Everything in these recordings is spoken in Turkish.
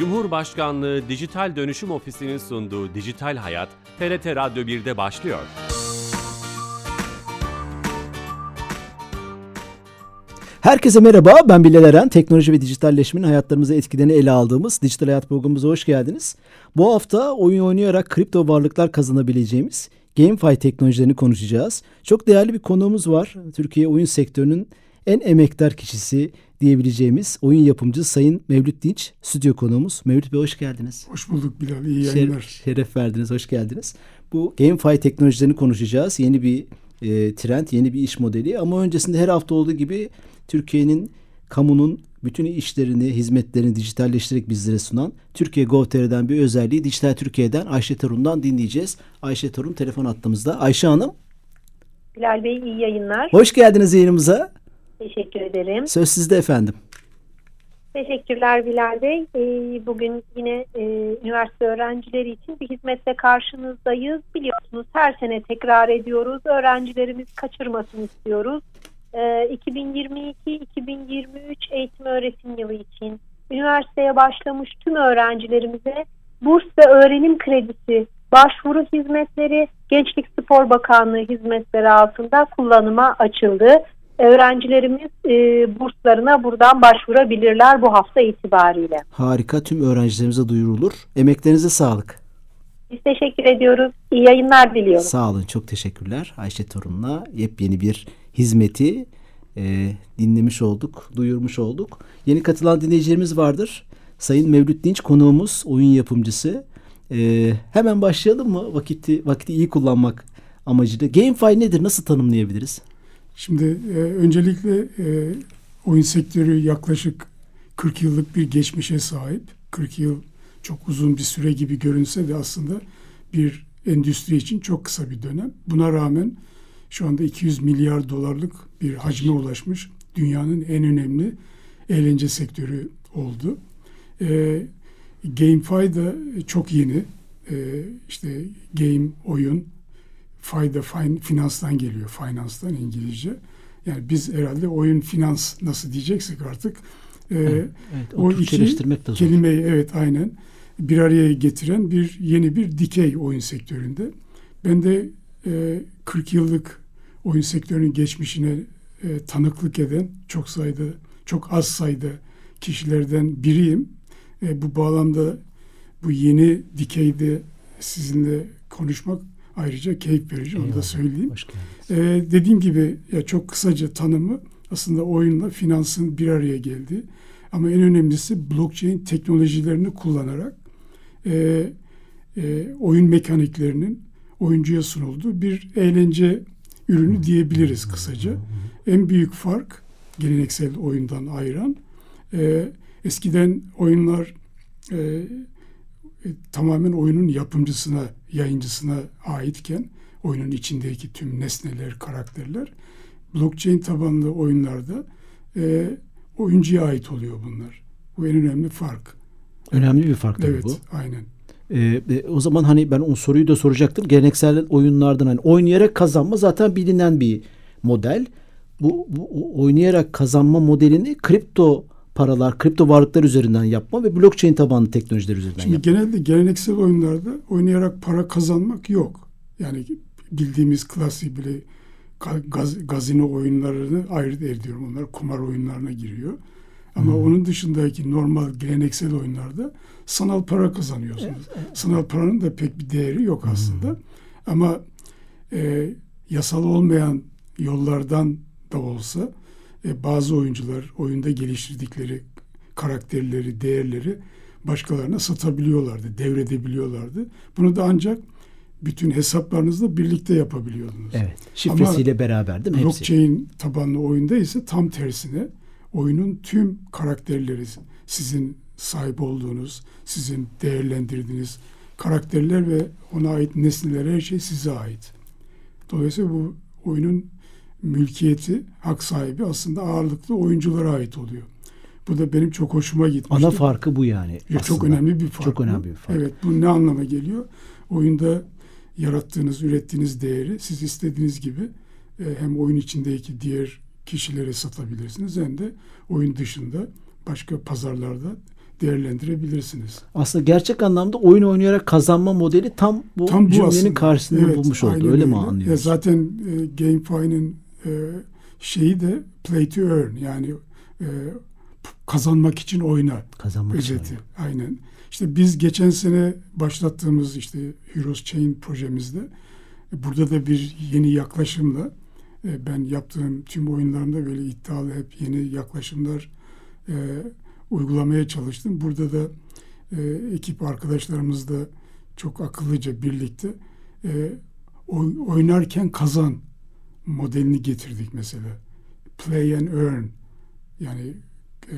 Cumhurbaşkanlığı Dijital Dönüşüm Ofisi'nin sunduğu Dijital Hayat, TRT Radyo 1'de başlıyor. Herkese merhaba, ben Bilal Eren. Teknoloji ve dijitalleşmenin hayatlarımıza etkilerini ele aldığımız Dijital Hayat programımıza hoş geldiniz. Bu hafta oyun oynayarak kripto varlıklar kazanabileceğimiz GameFi teknolojilerini konuşacağız. Çok değerli bir konuğumuz var. Türkiye oyun sektörünün en emektar kişisi diyebileceğimiz oyun yapımcısı Sayın Mevlüt Dinç stüdyo konuğumuz. Mevlüt Bey hoş geldiniz. Hoş bulduk Bilal. İyi yayınlar. Şeref, şeref verdiniz. Hoş geldiniz. Bu GameFi teknolojilerini konuşacağız. Yeni bir e, trend, yeni bir iş modeli ama öncesinde her hafta olduğu gibi Türkiye'nin kamunun bütün işlerini, hizmetlerini dijitalleştirerek bizlere sunan Türkiye Gov.tr'den bir özelliği Dijital Türkiye'den Ayşe Torun'dan dinleyeceğiz. Ayşe Torun telefon attığımızda. Ayşe Hanım. Bilal Bey iyi yayınlar. Hoş geldiniz yayınımıza. Teşekkür ederim. Söz sizde efendim. Teşekkürler Bilal Bey. Ee, bugün yine e, üniversite öğrencileri için bir hizmette karşınızdayız. Biliyorsunuz her sene tekrar ediyoruz. Öğrencilerimiz kaçırmasını istiyoruz. Ee, 2022-2023 eğitim öğretim yılı için üniversiteye başlamış tüm öğrencilerimize burs ve öğrenim kredisi başvuru hizmetleri Gençlik Spor Bakanlığı hizmetleri altında kullanıma açıldı. Öğrencilerimiz e, burslarına buradan başvurabilirler bu hafta itibariyle. Harika. Tüm öğrencilerimize duyurulur. Emeklerinize sağlık. Biz teşekkür ediyoruz. İyi yayınlar diliyorum. Sağ olun. Çok teşekkürler. Ayşe Torun'la yepyeni bir hizmeti e, dinlemiş olduk, duyurmuş olduk. Yeni katılan dinleyicilerimiz vardır. Sayın Mevlüt Dinç konuğumuz, oyun yapımcısı. E, hemen başlayalım mı? Vakiti vakti iyi kullanmak amacıyla. GameFi nedir? Nasıl tanımlayabiliriz? Şimdi e, öncelikle e, oyun sektörü yaklaşık 40 yıllık bir geçmişe sahip. 40 yıl çok uzun bir süre gibi görünse de aslında bir endüstri için çok kısa bir dönem. Buna rağmen şu anda 200 milyar dolarlık bir hacme ulaşmış dünyanın en önemli eğlence sektörü oldu. E, GameFi da çok yeni. E, işte game, oyun, fayda fin, finanstan geliyor. Finanstan İngilizce. Yani biz herhalde oyun finans nasıl diyeceksek artık e, evet, o iki kelimeyi evet aynen bir araya getiren bir yeni bir dikey oyun sektöründe. Ben de e, 40 yıllık oyun sektörünün geçmişine e, tanıklık eden çok sayıda çok az sayıda kişilerden biriyim. E, bu bağlamda bu yeni dikeyde sizinle konuşmak ayrıca keyif verici Eyvallah. onu da söyleyeyim. Ee, dediğim gibi ya çok kısaca tanımı aslında oyunla finansın bir araya geldi. Ama en önemlisi blockchain teknolojilerini kullanarak e, e, oyun mekaniklerinin oyuncuya sunulduğu bir eğlence ürünü diyebiliriz kısaca. En büyük fark geleneksel oyundan ayıran e, eskiden oyunlar e, e, tamamen oyunun yapımcısına, yayıncısına aitken oyunun içindeki tüm nesneler, karakterler blockchain tabanlı oyunlarda e, oyuncuya ait oluyor bunlar. Bu en önemli fark. Önemli bir fark tabii evet, bu. Evet, aynen. Ee, o zaman hani ben o soruyu da soracaktım. Geleneksel oyunlardan hani oynayarak kazanma zaten bilinen bir model. Bu, bu oynayarak kazanma modelini kripto paralar, kripto varlıklar üzerinden yapma ve blockchain tabanlı teknolojiler üzerinden Şimdi yapma. genelde geleneksel oyunlarda oynayarak para kazanmak yok. Yani bildiğimiz klasik bile gaz, gazino oyunlarını ayrı ediyorum. Onlar kumar oyunlarına giriyor. Ama hmm. onun dışındaki normal geleneksel oyunlarda sanal para kazanıyorsunuz. Sanal paranın da pek bir değeri yok aslında. Hmm. Ama e, yasal olmayan yollardan da olsa e, bazı oyuncular oyunda geliştirdikleri karakterleri, değerleri başkalarına satabiliyorlardı, devredebiliyorlardı. Bunu da ancak bütün hesaplarınızla birlikte yapabiliyordunuz. Evet. Şifresiyle Ama beraber değil mi? Blockchain hepsi? tabanlı oyunda ise tam tersine oyunun tüm karakterleri sizin sahip olduğunuz, sizin değerlendirdiğiniz karakterler ve ona ait nesneler her şey size ait. Dolayısıyla bu oyunun mülkiyeti, hak sahibi aslında ağırlıklı oyunculara ait oluyor. Bu da benim çok hoşuma gitmişti. Ana farkı bu yani. Ya çok önemli bir fark. Çok önemli bir fark. Evet bu ne anlama geliyor? Oyunda yarattığınız, ürettiğiniz değeri siz istediğiniz gibi e, hem oyun içindeki diğer kişilere satabilirsiniz hem de oyun dışında başka pazarlarda değerlendirebilirsiniz. Aslında gerçek anlamda oyun oynayarak kazanma modeli tam bu tam bu cümlenin aslında. karşısında evet, bulmuş oldu. Öyle, öyle mi anlıyoruz? Ya zaten e, GameFi'nin e, şeyi de play to earn yani e, kazanmak için oyna. Kazanmak özeti. için oyna. Aynen. İşte biz geçen sene başlattığımız işte Heroes Chain projemizde e, burada da bir yeni yaklaşımla e, ben yaptığım tüm oyunlarımda böyle iddialı hep yeni yaklaşımlar e, uygulamaya çalıştım. Burada da e, ekip arkadaşlarımız da çok akıllıca birlikte e, oy, oynarken kazan modelini getirdik mesela. Play and earn yani e,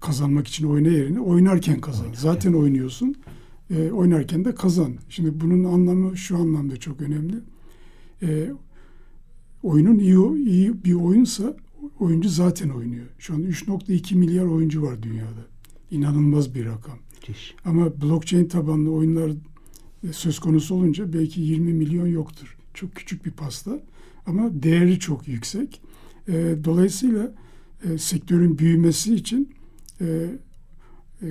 kazanmak için oyna yerine oynarken kazan. Oynarken. Zaten oynuyorsun. E, oynarken de kazan. Şimdi bunun anlamı şu anlamda çok önemli. E, oyunun iyi, iyi bir oyunsa oyuncu zaten oynuyor. Şu an 3.2 milyar oyuncu var dünyada. İnanılmaz bir rakam. Müthiş. Ama blockchain tabanlı oyunlar e, söz konusu olunca belki 20 milyon yoktur. Çok küçük bir pasta ama değeri çok yüksek. E, dolayısıyla e, sektörün büyümesi için e, e,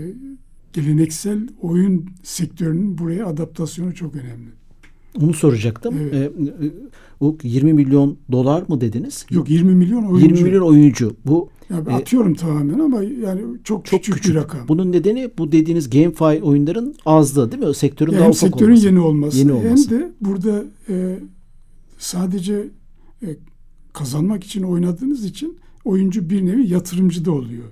geleneksel oyun sektörünün buraya adaptasyonu çok önemli. Onu soracaktım. Evet. Ee, o 20 milyon dolar mı dediniz? Yok 20 milyon oyuncu. 20 milyon oyuncu. Bu yani e, atıyorum tamamen ama yani çok, çok küçük, küçük bir rakam. Bunun nedeni bu dediğiniz GameFi oyunların azlığı değil mi? O sektörün yani daha hem sektörün olması. yeni olması, yeni olması hem de burada e, sadece e, kazanmak için oynadığınız için oyuncu bir nevi yatırımcı da oluyor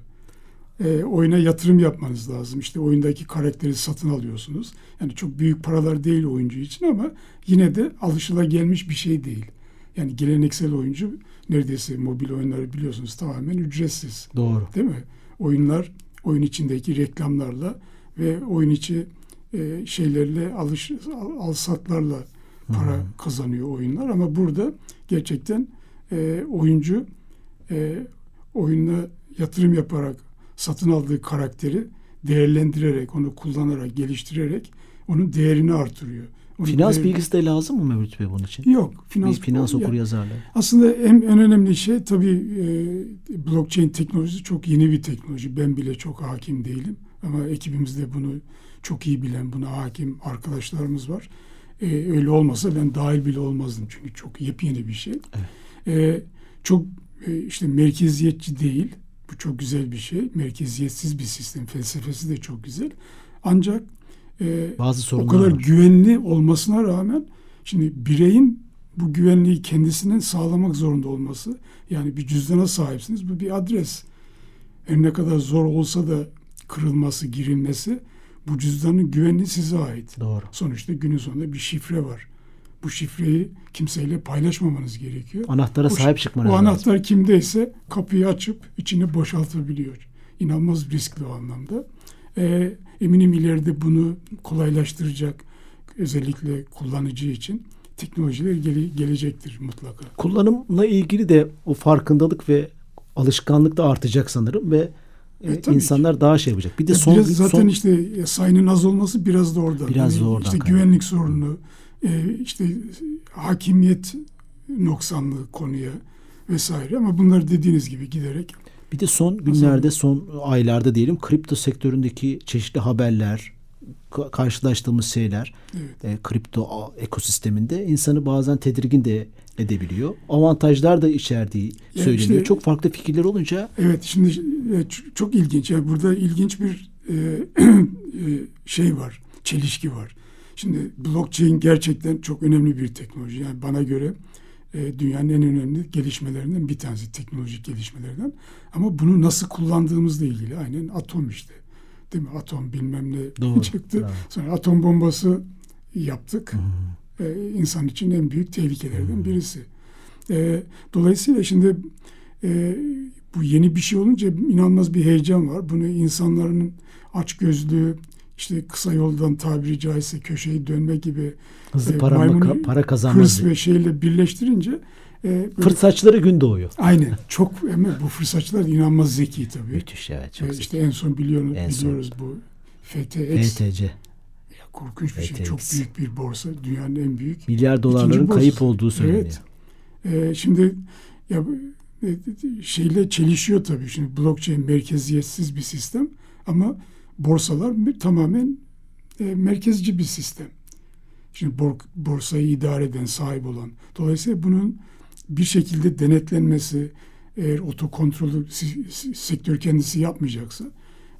e, oyuna yatırım yapmanız lazım. İşte oyundaki karakteri satın alıyorsunuz. Yani çok büyük paralar değil oyuncu için ama yine de alışıla gelmiş bir şey değil. Yani geleneksel oyuncu neredeyse mobil oyunları biliyorsunuz tamamen ücretsiz. Doğru. Değil mi? Oyunlar oyun içindeki reklamlarla ve oyun içi e, şeylerle alış al, alsatlarla para hmm. kazanıyor oyunlar ama burada gerçekten e, oyuncu e, oyuna yatırım yaparak satın aldığı karakteri değerlendirerek, onu kullanarak, geliştirerek onun değerini artırıyor. Onun finans değerini... bilgisi de lazım mı Mevlüt Bey bunun için? Yok. Finans, Bir finans okur yazarlar. Aslında en, en önemli şey tabii e, blockchain teknolojisi çok yeni bir teknoloji. Ben bile çok hakim değilim. Ama ekibimizde bunu çok iyi bilen, buna hakim arkadaşlarımız var. E, öyle olmasa ben dahil bile olmazdım. Çünkü çok yepyeni bir şey. Evet. E, çok e, işte merkeziyetçi değil bu çok güzel bir şey. Merkeziyetsiz bir sistem. Felsefesi de çok güzel. Ancak e, Bazı o kadar var. güvenli olmasına rağmen şimdi bireyin bu güvenliği kendisinden sağlamak zorunda olması yani bir cüzdana sahipsiniz. Bu bir adres. Her ne kadar zor olsa da kırılması, girilmesi bu cüzdanın güvenliği size ait. Doğru. Sonuçta günün sonunda bir şifre var bu şifreyi kimseyle paylaşmamanız gerekiyor. Anahtara bu, sahip çıkmanız lazım. O anahtar lazım. kimdeyse kapıyı açıp içini boşaltabiliyor. İnanılmaz riskli o anlamda. Ee, eminim ileride bunu kolaylaştıracak özellikle kullanıcı için teknolojiler gele, gelecektir mutlaka. Kullanımla ilgili de o farkındalık ve alışkanlık da artacak sanırım ve e, e insanlar ki. daha şey yapacak. Bir de son biraz zaten son, işte sayının az olması biraz da oradan. Biraz yani da oradan. İşte güvenlik sorunu, e, işte hakimiyet noksanlığı konuya vesaire ama bunlar dediğiniz gibi giderek bir de son günlerde son aylarda diyelim kripto sektöründeki çeşitli haberler karşılaştığımız şeyler evet. e, kripto ekosisteminde insanı bazen tedirgin de edebiliyor. Avantajlar da içerdiği yani söyleniyor. Işte, çok farklı fikirler olunca. Evet şimdi e, çok ilginç. Yani burada ilginç bir e, e, şey var. Çelişki var. Şimdi blockchain gerçekten çok önemli bir teknoloji. Yani bana göre e, dünyanın en önemli gelişmelerinden bir tanesi teknolojik gelişmelerden. Ama bunu nasıl kullandığımızla ilgili aynen atom işte. Değil mi? Atom bilmem ne Doğru, çıktı. Evet. Sonra atom bombası yaptık. Hı. E, insan için en büyük tehlikelerden birisi. E, dolayısıyla şimdi e, bu yeni bir şey olunca inanılmaz bir heyecan var. Bunu insanların aç gözlüğü, işte kısa yoldan tabiri caizse köşeyi dönme gibi hızlı e, para, maymunu, para kazanma hırs ve şeyle birleştirince e, fırsatçıları gün doğuyor. Aynen. Çok ama bu fırsatçılar inanılmaz zeki tabii. Müthiş evet. Çok e, zeki. işte en son biliyoruz, en biliyoruz son. bu FTX. FTC. Korkunç bir FTX. şey. Çok büyük bir borsa. Dünyanın en büyük. Milyar dolarların kayıp olduğu söyleniyor. Evet. E, şimdi ya e, şeyle çelişiyor tabii. Şimdi blockchain merkeziyetsiz bir sistem ama borsalar bir, tamamen e, merkezci bir sistem. Şimdi bor, borsayı idare eden, sahip olan. Dolayısıyla bunun bir şekilde denetlenmesi, eğer otokontrolü sektör kendisi yapmayacaksa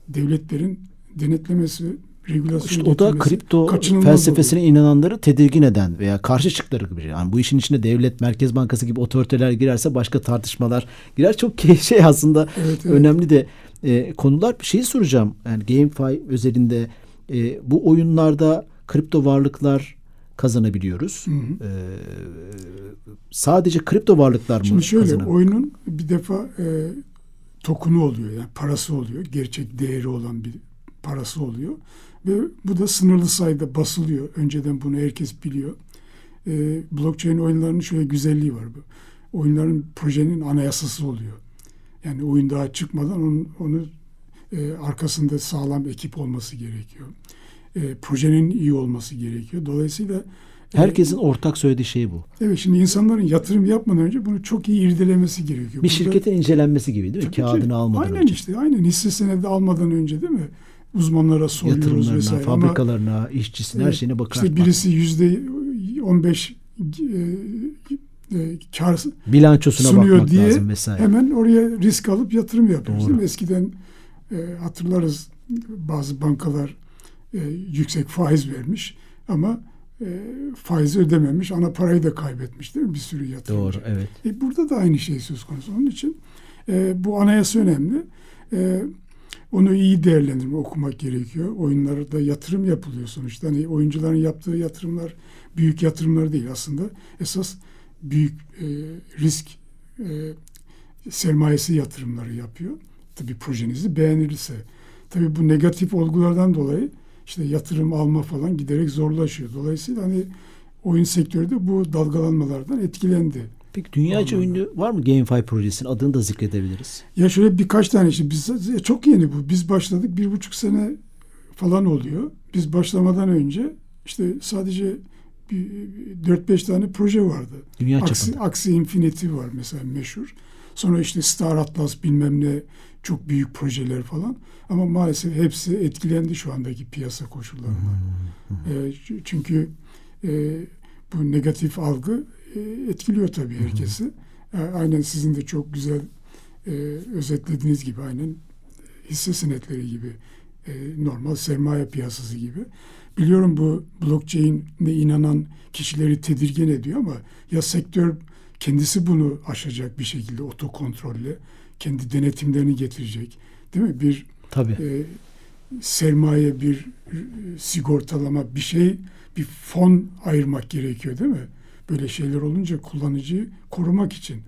devletlerin denetlemesi regülasyon işte o da kripto felsefesine oluyor. inananları tedirgin eden veya karşı çıktıkları gibi. Yani bu işin içine devlet, Merkez Bankası gibi otoriteler girerse başka tartışmalar girer. Çok şey aslında evet, evet. önemli de e, konular. Bir şeyi soracağım. Yani GameFi özelinde e, bu oyunlarda kripto varlıklar kazanabiliyoruz. Hı hı. Ee, sadece kripto varlıklar mı Şimdi şöyle oyunun bir defa e, tokunu oluyor yani parası oluyor. Gerçek değeri olan bir parası oluyor. Ve bu da sınırlı sayıda basılıyor. Önceden bunu herkes biliyor. E, blockchain oyunlarının şöyle güzelliği var. Bu. Oyunların projenin anayasası oluyor. Yani oyun daha çıkmadan onun, onu e, arkasında sağlam ekip olması gerekiyor. E, projenin iyi olması gerekiyor. Dolayısıyla e, Herkesin ortak söylediği şey bu. Evet şimdi insanların yatırım yapmadan önce bunu çok iyi irdelemesi gerekiyor. Bir Burada, şirketin incelenmesi gibi değil mi? Kağıdını almadan aynen önce. Aynen işte aynen hisse senedi almadan önce değil mi? Uzmanlara soruyoruz vesaire. fabrikalarına, Ama, işçisine, her şeyine bakar. İşte birisi yüzde 15 e, e, kar bilançosuna sunuyor bakmak diye lazım vesaire. Hemen oraya risk alıp yatırım yapıyoruz. Doğru. Değil mi? Eskiden e, hatırlarız bazı bankalar e, yüksek faiz vermiş ama e, faizi ödememiş. Ana parayı da kaybetmiş değil mi? Bir sürü yatırımcı. Doğru, evet. E, burada da aynı şey söz konusu. Onun için e, bu anayasa önemli. E, onu iyi değerlendirme, okumak gerekiyor. Oyunlarda yatırım yapılıyor sonuçta. Hani oyuncuların yaptığı yatırımlar büyük yatırımlar değil aslında. Esas büyük e, risk e, sermayesi yatırımları yapıyor. Tabii projenizi beğenirse. Tabii bu negatif olgulardan dolayı işte yatırım alma falan giderek zorlaşıyor. Dolayısıyla hani oyun sektörü de bu dalgalanmalardan etkilendi. Peki dünyaca Anladım. ünlü var mı GameFi projesinin adını da zikredebiliriz? Ya şöyle birkaç tane işte biz çok yeni bu. Biz başladık bir buçuk sene falan oluyor. Biz başlamadan önce işte sadece bir, dört beş tane proje vardı. Dünya Aksi, çapında. Aksi Infinity var mesela meşhur. Sonra işte Star Atlas bilmem ne çok büyük projeler falan. Ama maalesef hepsi etkilendi şu andaki piyasa koşullarından. E, çünkü e, bu negatif algı e, etkiliyor tabii herkesi. Hı hı. Aynen sizin de çok güzel e, özetlediğiniz gibi aynen hisse senetleri gibi e, normal sermaye piyasası gibi. Biliyorum bu blockchain'e inanan kişileri tedirgin ediyor ama ya sektör kendisi bunu aşacak bir şekilde otokontrolle kendi denetimlerini getirecek. Değil mi? Bir Tabii. E, sermaye, bir e, sigortalama, bir şey, bir fon ayırmak gerekiyor değil mi? Böyle şeyler olunca kullanıcıyı korumak için.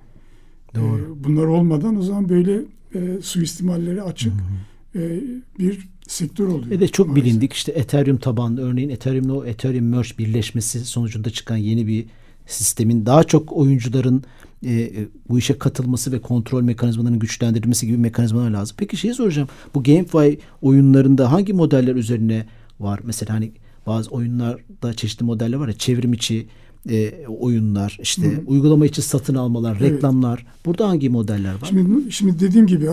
Doğru. E, bunlar olmadan o zaman böyle e, suistimallere açık hı hı. E, bir sektör oluyor. Ve de çok maalesef. bilindik işte Ethereum tabanlı örneğin Ethereum'la o Ethereum Merge birleşmesi sonucunda çıkan yeni bir sistemin daha çok oyuncuların e, e, bu işe katılması ve kontrol mekanizmalarının güçlendirilmesi gibi mekanizmalar lazım. Peki şeyi soracağım. Bu GameFi oyunlarında hangi modeller üzerine var? Mesela hani bazı oyunlarda çeşitli modeller var ya çevrim içi e, oyunlar, işte Hı. uygulama içi satın almalar, evet. reklamlar. Burada hangi modeller var? Şimdi, şimdi dediğim gibi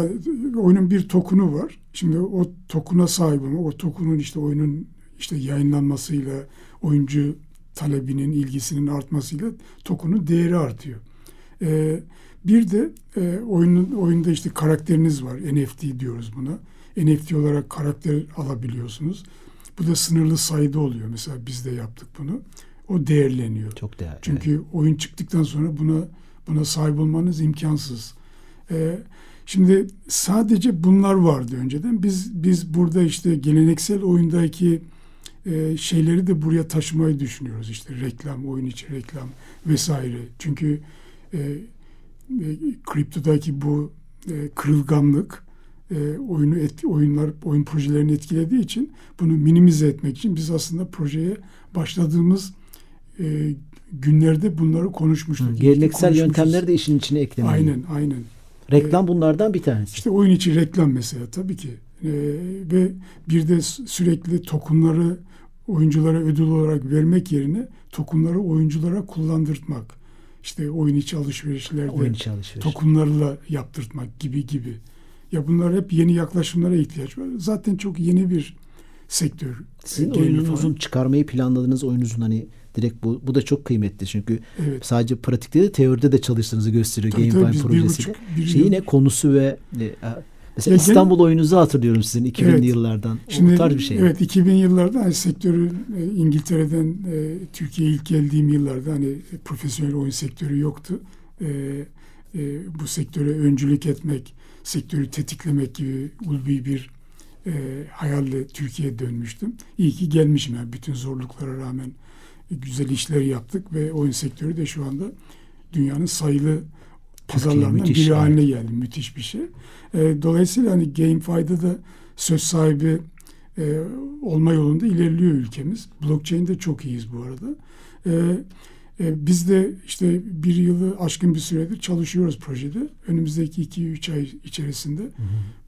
oyunun bir tokunu var. Şimdi o tokuna sahip olma, o tokunun işte oyunun işte yayınlanmasıyla oyuncu talebinin, ilgisinin artmasıyla tokunun değeri artıyor. Ee, bir de e, oyunun oyunda işte karakteriniz var. NFT diyoruz buna. NFT olarak karakter alabiliyorsunuz. Bu da sınırlı sayıda oluyor. Mesela biz de yaptık bunu. O değerleniyor. Çok değerli. Çünkü evet. oyun çıktıktan sonra buna buna sahip olmanız imkansız. Ee, şimdi sadece bunlar vardı önceden. Biz biz burada işte geleneksel oyundaki e, şeyleri de buraya taşımayı düşünüyoruz. İşte reklam, oyun içi reklam vesaire. Çünkü e, e, kriptodaki bu e, kırılganlık e, oyunu et, oyunlar oyun projelerini etkilediği için bunu minimize etmek için biz aslında projeye başladığımız e, günlerde bunları konuşmuştuk. Hı, geleneksel yöntemleri de işin içine eklemek. Aynen, aynen. Reklam e, bunlardan bir tanesi. İşte oyun içi reklam mesela tabii ki. E, ve bir de sürekli tokunları oyunculara ödül olarak vermek yerine tokunları oyunculara kullandırtmak. İşte oyun içi alışverişlerde oyun içi alışveriş. tokunlarla yaptırtmak gibi gibi. Ya bunlar hep yeni yaklaşımlara ihtiyaç var. Zaten çok yeni bir sektör. Sizin Gamify. oyununuzun çıkarmayı planladığınız oyununuzun hani direkt bu, bu da çok kıymetli çünkü Evet. sadece pratikte de teoride de çalıştığınızı gösteriyor Tabii tabii, GameFi biz bir buçuk, Şeyi ne konusu ve e, mesela Ya İstanbul oyununuzu hatırlıyorum sizin 2000'li Evet. yıllardan. Şimdi, o tarz bir şey. Evet 2000 yıllarda hani sektörü e, İngiltere'den e, Türkiye'ye ilk geldiğim yıllarda hani profesyonel oyun sektörü yoktu. E, e, bu sektöre öncülük etmek, sektörü tetiklemek gibi ulvi bir e, hayalle Türkiye'ye dönmüştüm. İyi ki gelmişim yani bütün zorluklara rağmen güzel işler yaptık ve oyun sektörü de şu anda dünyanın sayılı pazarlarından biri haline geldi. Müthiş bir şey. E, dolayısıyla hani GameFi'de da söz sahibi e, olma yolunda ilerliyor ülkemiz. Blockchain'de çok iyiyiz bu arada. E, e, biz de işte bir yılı aşkın bir süredir çalışıyoruz projede. Önümüzdeki 2-3 ay içerisinde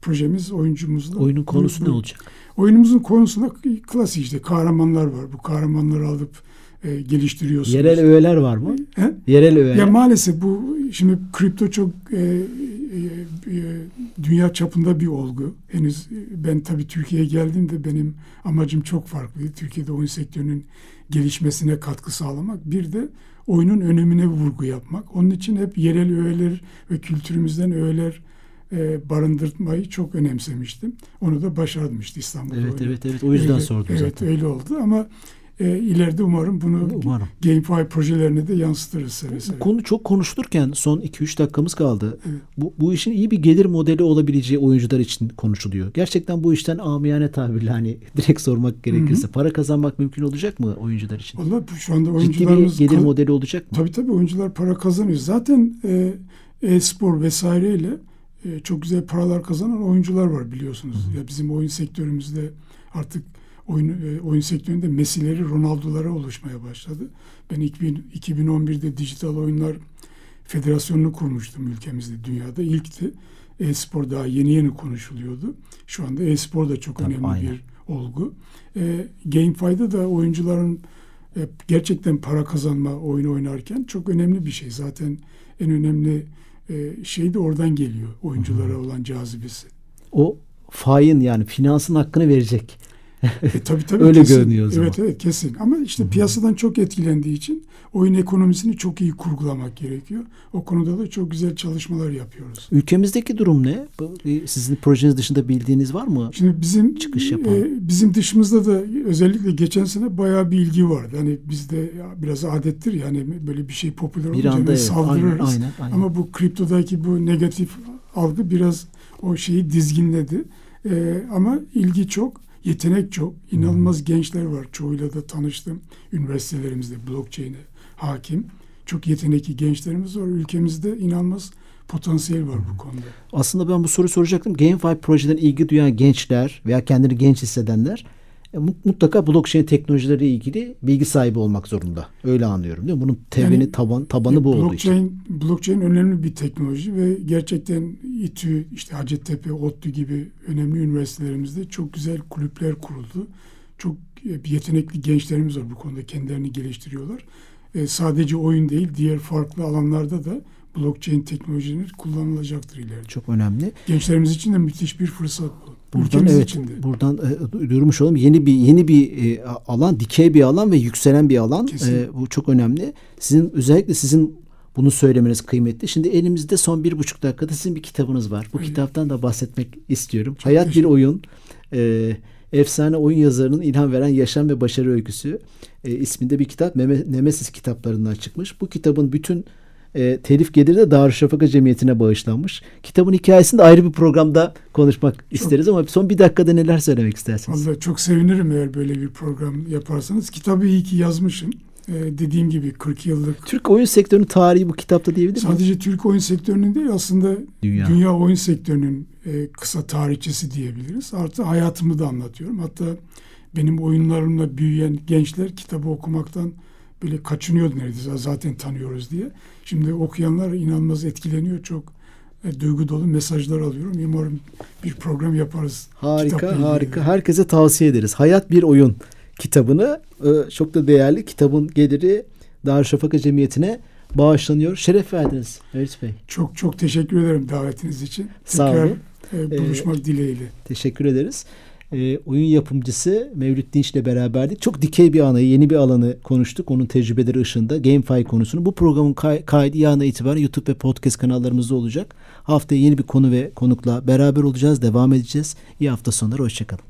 projemiz oyuncumuzla. Oyunun konusu bu- ne olacak? Oyunumuzun konusunda klasik işte kahramanlar var. Bu kahramanları alıp e, geliştiriyorsunuz. Yerel öğeler var mı? He? Yerel öğeler. Ya maalesef bu şimdi kripto çok e, e, e, dünya çapında bir olgu. Henüz e, ben tabii Türkiye'ye geldiğimde benim amacım çok farklıydı. Türkiye'de oyun sektörünün gelişmesine katkı sağlamak. Bir de oyunun önemine vurgu yapmak. Onun için hep yerel öğeler ve kültürümüzden öğeler e, barındırmayı çok önemsemiştim. Onu da başardım işte İstanbul'da. evet oyunu. evet evet o yüzden Öyle- sordum evet, zaten. öyle oldu ama e, ileride umarım bunu Umarım. GameFi projelerine de yansıtırız seve seve. Bu konu çok konuşulurken son 2-3 dakikamız kaldı. Evet. Bu, bu işin iyi bir gelir modeli olabileceği oyuncular için konuşuluyor. Gerçekten bu işten amiyane tabirle hani direkt sormak gerekirse para kazanmak mümkün olacak mı oyuncular için? Vallahi bu şu anda Ciddi bir oyuncularımız gelir modeli olacak mı? tabii tabii oyuncular para kazanıyor. Zaten e, e-spor vesaireyle e, çok güzel paralar kazanan oyuncular var biliyorsunuz. Ya bizim oyun sektörümüzde artık oyun e, oyun sektöründe Messi'leri, Ronaldo'lara oluşmaya başladı. Ben 2000, 2011'de Dijital Oyunlar Federasyonunu kurmuştum ülkemizde, dünyada. İlkti. E-spor daha yeni yeni konuşuluyordu. Şu anda e-spor da çok Tabii, önemli aynen. bir olgu. E, GameFi'de da oyuncuların e, gerçekten para kazanma oyunu oynarken çok önemli bir şey. Zaten en önemli e, şey de oradan geliyor. Oyunculara olan cazibesi. O fain yani finansın hakkını verecek. E, tabii tabii Öyle kesin. görünüyor o zaman. Evet evet kesin. Ama işte piyasadan çok etkilendiği için oyun ekonomisini çok iyi kurgulamak gerekiyor. O konuda da çok güzel çalışmalar yapıyoruz. Ülkemizdeki durum ne? Bu, e, Sizin projeniz dışında bildiğiniz var mı? Şimdi bizim Çıkış yapan. e, bizim dışımızda da özellikle geçen sene bayağı bir ilgi vardı. Hani bizde ya biraz adettir yani böyle bir şey popüler Bir olunca evet. saldırırız. Aynen, aynen, aynen. Ama bu kriptodaki bu negatif algı biraz o şeyi dizginledi. Ee, ama ilgi çok, yetenek çok. İnanılmaz gençler var. Çoğuyla da tanıştım. Üniversitelerimizde blockchain'e hakim. Çok yetenekli gençlerimiz var. Ülkemizde inanılmaz potansiyel var bu konuda. Aslında ben bu soruyu soracaktım. GameFi projeden ilgi duyan gençler veya kendini genç hissedenler mutlaka blockchain teknolojileriyle ilgili bilgi sahibi olmak zorunda. Öyle anlıyorum değil mi? Bunun temeli, Yani, taban, tabanı bu olduğu için. blockchain, blockchain önemli bir teknoloji ve gerçekten İTÜ, işte Hacettepe, ODTÜ gibi önemli üniversitelerimizde çok güzel kulüpler kuruldu. Çok e, yetenekli gençlerimiz var bu konuda kendilerini geliştiriyorlar. E, sadece oyun değil, diğer farklı alanlarda da blockchain teknolojileri kullanılacaktır ileride. Çok önemli. Gençlerimiz için de müthiş bir fırsat bu. Buradan Ülkemiz evet için de. buradan e, duyurmuş olalım. Yeni bir yeni bir e, alan, dikey bir alan ve yükselen bir alan. E, bu çok önemli. Sizin özellikle sizin bunu söylemeniz kıymetli. Şimdi elimizde son bir buçuk dakikada sizin bir kitabınız var. Bu Evet. kitaptan da bahsetmek istiyorum. Hayat bir oyun. E, efsane oyun yazarının ilham veren yaşam ve başarı öyküsü e, isminde bir kitap. Nemesis kitaplarından çıkmış. Bu kitabın bütün e, telif geliri de Darüşşafaka Cemiyeti'ne bağışlanmış. Kitabın hikayesini de ayrı bir programda konuşmak isteriz ama son bir dakikada neler söylemek istersiniz? Vallahi çok sevinirim eğer böyle bir program yaparsanız. Kitabı iyi ki yazmışım. Ee, dediğim gibi 40 yıllık Türk oyun sektörünün tarihi bu kitapta diyebilir miyiz? sadece Türk oyun sektörünün değil aslında Dünya. dünya, oyun sektörünün e, kısa tarihçesi diyebiliriz. Artı hayatımı da anlatıyorum. Hatta benim oyunlarımla büyüyen gençler kitabı okumaktan böyle kaçınıyordu neredeyse zaten tanıyoruz diye. Şimdi okuyanlar inanılmaz etkileniyor. Çok e, duygu dolu mesajlar alıyorum. Umarım bir program yaparız. Harika harika. Herkese tavsiye ederiz. Hayat bir oyun kitabını e, çok da değerli. Kitabın geliri Darüşşafaka Cemiyeti'ne bağışlanıyor. Şeref verdiniz Ferit Bey. Çok çok teşekkür ederim davetiniz için. Sağ Tekrar olun. e, buluşmak ee, dileğiyle. Teşekkür ederiz. E, oyun yapımcısı Mevlüt Dinç ile beraberdik. Çok dikey bir anı, yeni bir alanı konuştuk. Onun tecrübeleri ışığında GameFi konusunu. Bu programın kay- kaydı yarına itibaren YouTube ve podcast kanallarımızda olacak. Haftaya yeni bir konu ve konukla beraber olacağız. Devam edeceğiz. İyi hafta sonları. Hoşçakalın.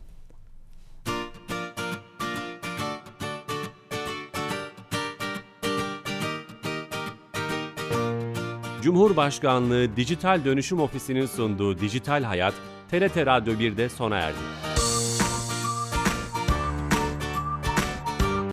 Cumhurbaşkanlığı Dijital Dönüşüm Ofisi'nin sunduğu Dijital Hayat, TRT Radyo 1'de sona erdi.